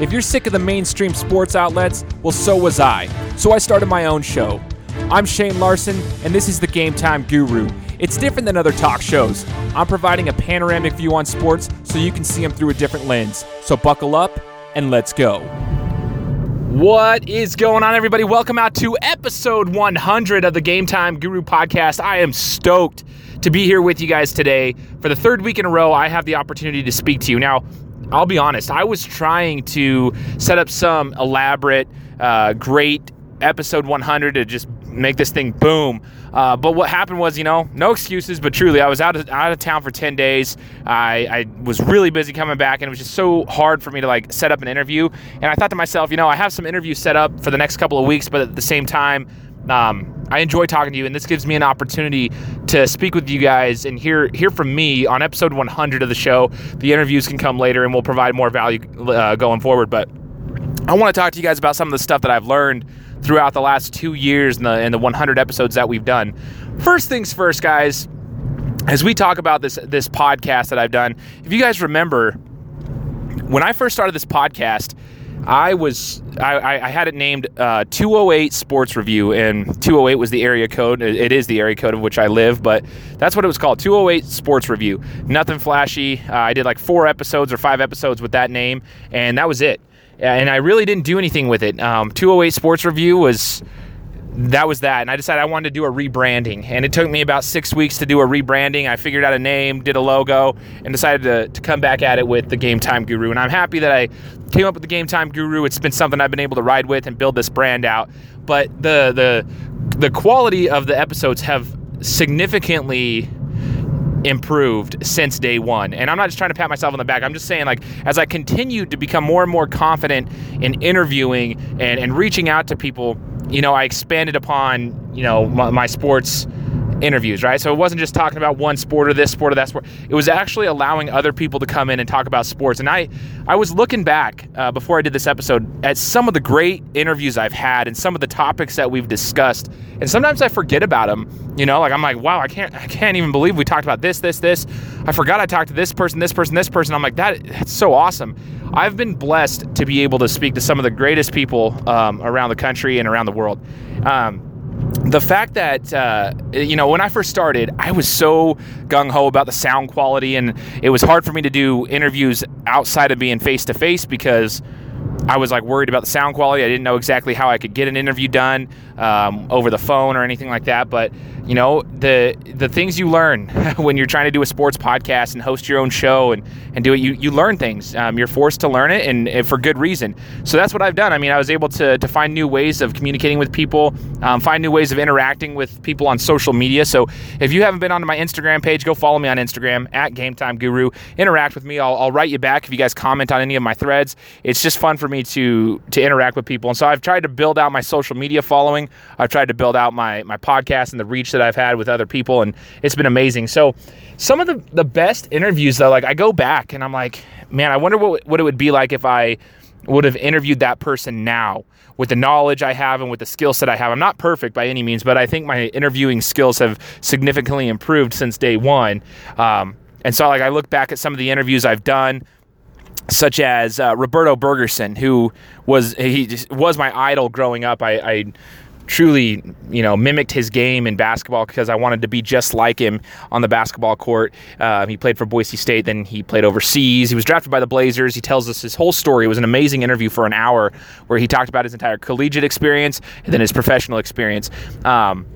If you're sick of the mainstream sports outlets, well, so was I. So I started my own show. I'm Shane Larson, and this is the Game Time Guru. It's different than other talk shows. I'm providing a panoramic view on sports so you can see them through a different lens. So buckle up and let's go. What is going on, everybody? Welcome out to episode 100 of the Game Time Guru podcast. I am stoked to be here with you guys today. For the third week in a row, I have the opportunity to speak to you. Now, I'll be honest, I was trying to set up some elaborate, uh, great episode 100 to just make this thing boom. Uh, but what happened was, you know, no excuses, but truly, I was out of, out of town for 10 days. I, I was really busy coming back, and it was just so hard for me to like set up an interview. And I thought to myself, you know, I have some interviews set up for the next couple of weeks, but at the same time, um, I enjoy talking to you, and this gives me an opportunity to speak with you guys and hear hear from me on episode 100 of the show. The interviews can come later, and we'll provide more value uh, going forward. But I want to talk to you guys about some of the stuff that I've learned throughout the last two years and the, and the 100 episodes that we've done. First things first, guys. As we talk about this this podcast that I've done, if you guys remember, when I first started this podcast, I was I, I had it named uh, 208 Sports Review, and 208 was the area code. It is the area code of which I live, but that's what it was called 208 Sports Review. Nothing flashy. Uh, I did like four episodes or five episodes with that name, and that was it. And I really didn't do anything with it. Um, 208 Sports Review was that was that. And I decided I wanted to do a rebranding. And it took me about six weeks to do a rebranding. I figured out a name, did a logo, and decided to, to come back at it with the Game Time Guru. And I'm happy that I came up with the Game Time Guru. It's been something I've been able to ride with and build this brand out. But the the the quality of the episodes have significantly improved since day one. And I'm not just trying to pat myself on the back. I'm just saying, like, as I continued to become more and more confident in interviewing and, and reaching out to people, you know, I expanded upon, you know, my, my sports interviews, right? So it wasn't just talking about one sport or this sport or that sport. It was actually allowing other people to come in and talk about sports. And I, I was looking back uh, before I did this episode at some of the great interviews I've had and some of the topics that we've discussed. And sometimes I forget about them. You know, like I'm like, wow, I can't, I can't even believe we talked about this, this, this. I forgot I talked to this person, this person, this person. I'm like, that, that's so awesome. I've been blessed to be able to speak to some of the greatest people um, around the country and around the world. Um, the fact that uh, you know when I first started, I was so gung ho about the sound quality, and it was hard for me to do interviews outside of being face to face because I was like worried about the sound quality. I didn't know exactly how I could get an interview done um, over the phone or anything like that. But you know the the things you learn when you're trying to do a sports podcast and host your own show and and do it you you learn things. Um, you're forced to learn it and, and, for good reason. So that's what I've done. I mean I was able to to find new ways of communicating with people um, find new ways of interacting with people on social media. So if you haven't been onto my Instagram page go follow me on Instagram at Game Time Guru. Interact with me. I'll, I'll write you back if you guys comment on any of my threads. It's just fun for me to to interact with people and so I've tried to build out my social media following I've tried to build out my my podcast and the reach that I've had with other people, and it's been amazing. So, some of the the best interviews though, like I go back and I'm like, man, I wonder what what it would be like if I would have interviewed that person now with the knowledge I have and with the skill set I have. I'm not perfect by any means, but I think my interviewing skills have significantly improved since day one. Um, and so, like, I look back at some of the interviews I've done, such as uh, Roberto Bergersen, who was he was my idol growing up. I, I truly, you know, mimicked his game in basketball because I wanted to be just like him on the basketball court. Uh, he played for Boise State, then he played overseas. He was drafted by the Blazers. He tells us his whole story. It was an amazing interview for an hour where he talked about his entire collegiate experience and then his professional experience. Um,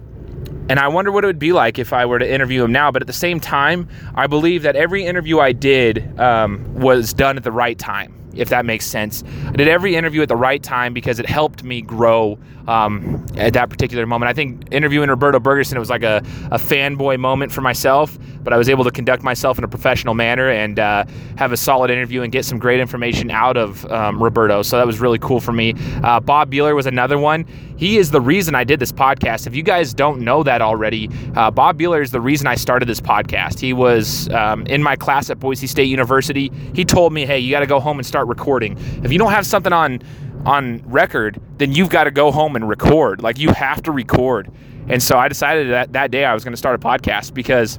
and I wonder what it would be like if I were to interview him now. But at the same time, I believe that every interview I did um, was done at the right time if that makes sense. I did every interview at the right time because it helped me grow um, at that particular moment. I think interviewing Roberto Bergersen it was like a, a fanboy moment for myself, but I was able to conduct myself in a professional manner and uh, have a solid interview and get some great information out of um, Roberto. So that was really cool for me. Uh, Bob Beeler was another one. He is the reason I did this podcast. If you guys don't know that already, uh, Bob Beeler is the reason I started this podcast. He was um, in my class at Boise State University. He told me, "Hey, you got to go home and start recording. If you don't have something on on record, then you've got to go home and record. Like you have to record. And so I decided that that day I was going to start a podcast because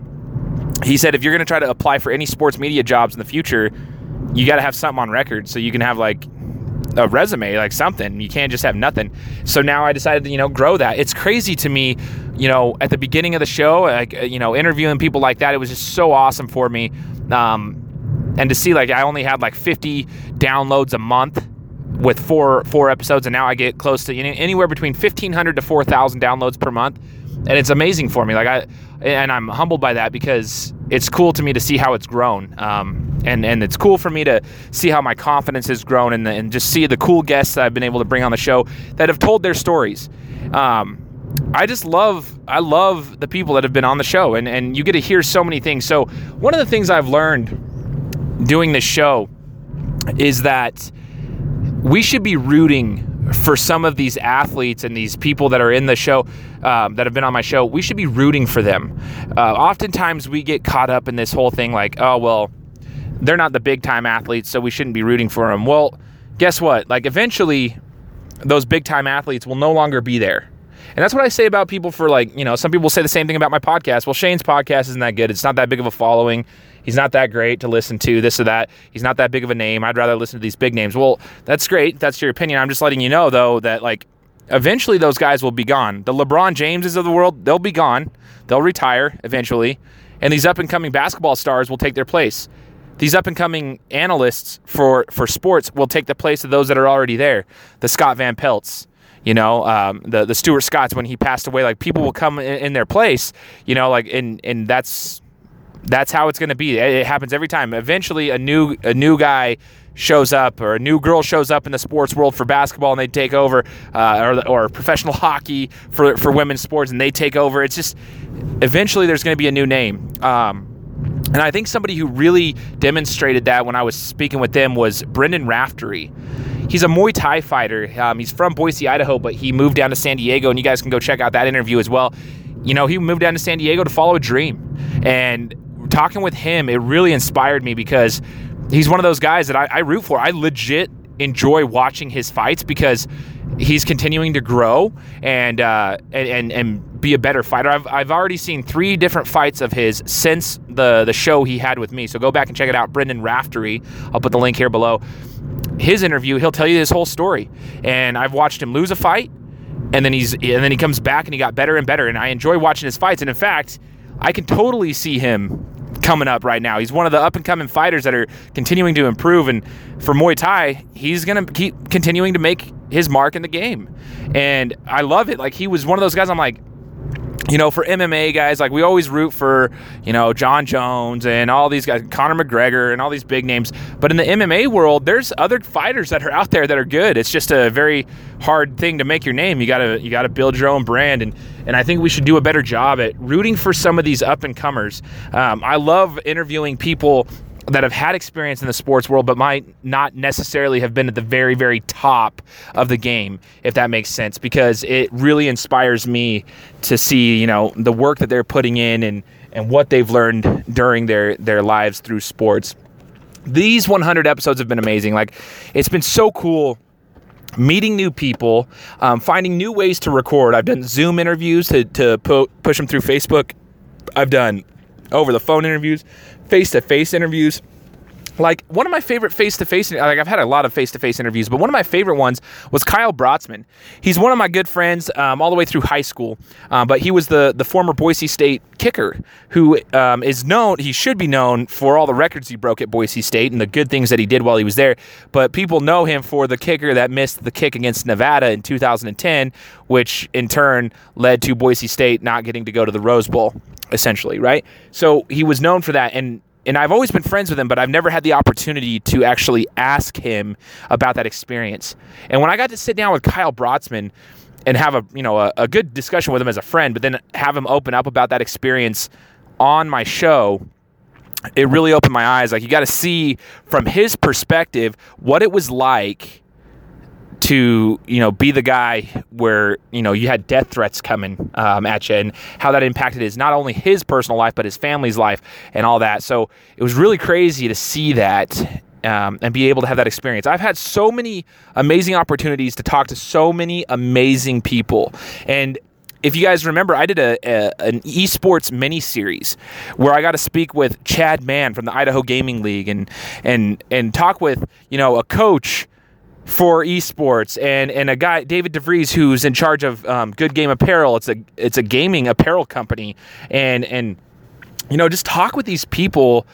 he said if you're going to try to apply for any sports media jobs in the future, you got to have something on record so you can have like a resume, like something. You can't just have nothing. So now I decided to, you know, grow that. It's crazy to me, you know, at the beginning of the show, like, you know, interviewing people like that, it was just so awesome for me. Um, and to see like I only had like 50 downloads a month with four four episodes, and now I get close to anywhere between 1,500 to 4,000 downloads per month, and it's amazing for me. Like I, and I'm humbled by that because it's cool to me to see how it's grown, um, and and it's cool for me to see how my confidence has grown, and, and just see the cool guests that I've been able to bring on the show that have told their stories. Um, I just love I love the people that have been on the show and, and you get to hear so many things. So one of the things I've learned doing this show is that we should be rooting for some of these athletes and these people that are in the show um, that have been on my show. We should be rooting for them. Uh, oftentimes we get caught up in this whole thing like, oh, well, they're not the big time athletes, so we shouldn't be rooting for them. Well, guess what? Like, eventually, those big time athletes will no longer be there. And that's what I say about people for like, you know, some people say the same thing about my podcast. Well, Shane's podcast isn't that good. It's not that big of a following. He's not that great to listen to, this or that. He's not that big of a name. I'd rather listen to these big names. Well, that's great. That's your opinion. I'm just letting you know, though, that like eventually those guys will be gone. The LeBron Jameses of the world, they'll be gone. They'll retire eventually. And these up and coming basketball stars will take their place. These up and coming analysts for, for sports will take the place of those that are already there. The Scott Van Pelts, you know, um, the the Stuart Scotts when he passed away, like people will come in, in their place, you know, like and and that's that's how it's going to be. It happens every time. Eventually, a new a new guy shows up or a new girl shows up in the sports world for basketball and they take over, uh, or, or professional hockey for for women's sports and they take over. It's just eventually there's going to be a new name. Um, and I think somebody who really demonstrated that when I was speaking with them was Brendon Raftery. He's a Muay Thai fighter. Um, he's from Boise, Idaho, but he moved down to San Diego, and you guys can go check out that interview as well. You know, he moved down to San Diego to follow a dream. And talking with him, it really inspired me because he's one of those guys that I, I root for. I legit enjoy watching his fights because he's continuing to grow and uh, and, and, and be a better fighter. I've, I've already seen three different fights of his since the the show he had with me. So go back and check it out. Brendon Raftery. I'll put the link here below. His interview, he'll tell you his whole story. And I've watched him lose a fight, and then he's and then he comes back and he got better and better. And I enjoy watching his fights. And in fact, I can totally see him coming up right now. He's one of the up and coming fighters that are continuing to improve. And for Muay Thai, he's going to keep continuing to make his mark in the game. And I love it. Like, he was one of those guys I'm like, you know, for MMA guys, like we always root for, you know, Jon Jones and all these guys, Conor McGregor and all these big names. But in the MMA world, there's other fighters that are out there that are good. It's just a very hard thing to make your name. You gotta you gotta build your own brand, and and I think we should do a better job at rooting for some of these up and comers. Um, I love interviewing people that have had experience in the sports world but might not necessarily have been at the very very top of the game if that makes sense because it really inspires me to see you know the work that they're putting in and and what they've learned during their their lives through sports. These 100 episodes have been amazing. Like it's been so cool meeting new people um, finding new ways to record. I've done zoom interviews to, to pu- push them through facebook. I've done over the phone interviews face to face interviews. Like one of my favorite face to face, like I've had a lot of face to face interviews, but one of my favorite ones was Kyle Brotzman. He's one of my good friends um, all the way through high school, um, but he was the the former Boise State kicker who um, is known. He should be known for all the records he broke at Boise State and the good things that he did while he was there. But people know him for the kicker that missed the kick against Nevada in 2010, which in turn led to Boise State not getting to go to the Rose Bowl essentially, right? So he was known for that and and I've always been friends with him, but I've never had the opportunity to actually ask him about that experience. And when I got to sit down with Kyle Brotzman and have a you know a, a good discussion with him as a friend, but then have him open up about that experience on my show, it really opened my eyes. Like you got to see from his perspective what it was like to you know be the guy where you know you had death threats coming um, at you and how that impacted his not only his personal life but his family's life and all that. So it was really crazy to see that um, and be able to have that experience. I've had so many amazing opportunities to talk to so many amazing people. And if you guys remember, I did a, a, an esports mini series where I got to speak with Chad Mann from the Idaho Gaming League and and and talk with you know a coach for esports and and a guy David DeVries who's in charge of um, Good Game Apparel. It's a it's a gaming apparel company and and you know just talk with these people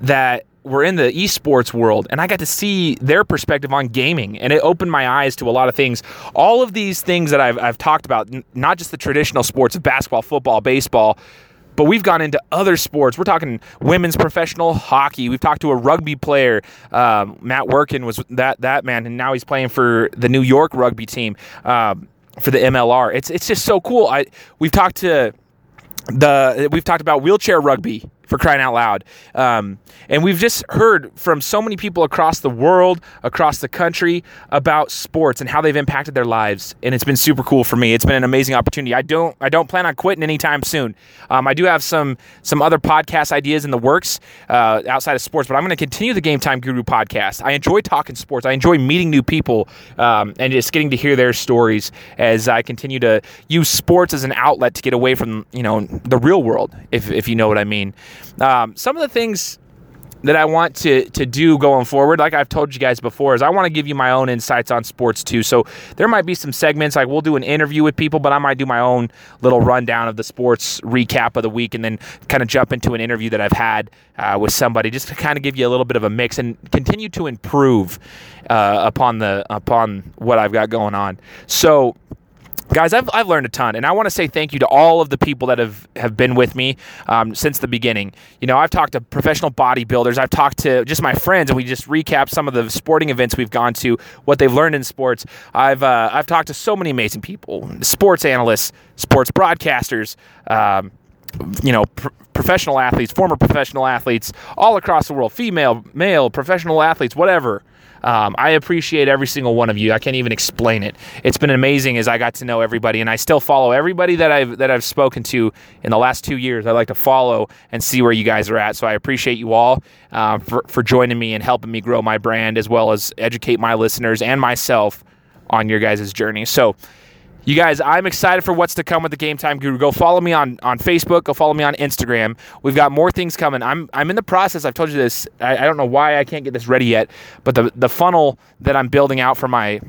that were in the esports world and I got to see their perspective on gaming and it opened my eyes to a lot of things. All of these things that I've, I've talked about, not just the traditional sports of basketball, football, baseball, but we've gone into other sports. We're talking women's professional hockey. We've talked to a rugby player. Um, Matt Workin was that that man, and now he's playing for the New York rugby team um, for the MLR. It's it's just so cool. I we've talked to the we've talked about wheelchair rugby for crying out loud. Um, and we've just heard from so many people across the world, across the country, about sports and how they've impacted their lives. And it's been super cool for me. It's been an amazing opportunity. I don't I don't plan on quitting anytime soon. Um, I do have some some other podcast ideas in the works uh, outside of sports, but I'm going to continue the Game Time Guru podcast. I enjoy talking sports. I enjoy meeting new people um, and just getting to hear their stories as I continue to use sports as an outlet to get away from you know the real world, if if you know what I mean. Um, some of the things that I want to to do going forward, like I've told you guys before, is I want to give you my own insights on sports too. So there might be some segments like we'll do an interview with people, but I might do my own little rundown of the sports recap of the week, and then kind of jump into an interview that I've had uh, with somebody, just to kind of give you a little bit of a mix and continue to improve uh, upon the upon what I've got going on. So guys I've, I've learned a ton and i want to say thank you to all of the people that have, have been with me um, since the beginning. You know i've talked to professional bodybuilders i've talked to just my friends and we just recap some of the sporting events we've gone to what they've learned in sports. I've, uh, I've talked to so many amazing people sports analysts sports broadcasters um, you know pr- professional athletes former professional athletes all across the world female male professional athletes whatever um, I appreciate every single one of you. I can't even explain it. It's been amazing as I got to know everybody, and I still follow everybody that I've that I've spoken to in the last two years. I like to follow and see where you guys are at. So I appreciate you all uh, for for joining me and helping me grow my brand as well as educate my listeners and myself on your guys' journey. So you guys, I'm excited for what's to come with the Game Time Guru. Go follow me on, on Facebook. Go follow me on Instagram. We've got more things coming. I'm I'm in the process. I've told you this. I, I don't know why I can't get this ready yet, but the the funnel that I'm building out for my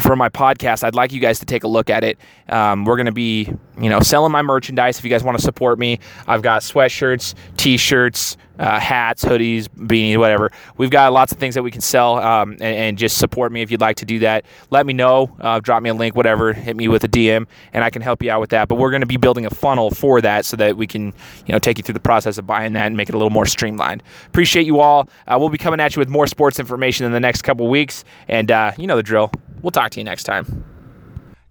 for my podcast, I'd like you guys to take a look at it. Um, we're going to be, you know, selling my merchandise. If you guys want to support me, I've got sweatshirts, t-shirts, uh, hats, hoodies, beanies, whatever. We've got lots of things that we can sell, um, and, and, just support me if you'd like to do that. Let me know. Uh, drop me a link, whatever. Hit me with a DM, and I can help you out with that. But we're going to be building a funnel for that so that we can, you know, take you through the process of buying that and make it a little more streamlined. Appreciate you all. Uh, we'll be coming at you with more sports information in the next couple weeks, and uh, you know the drill. We'll talk to you next time.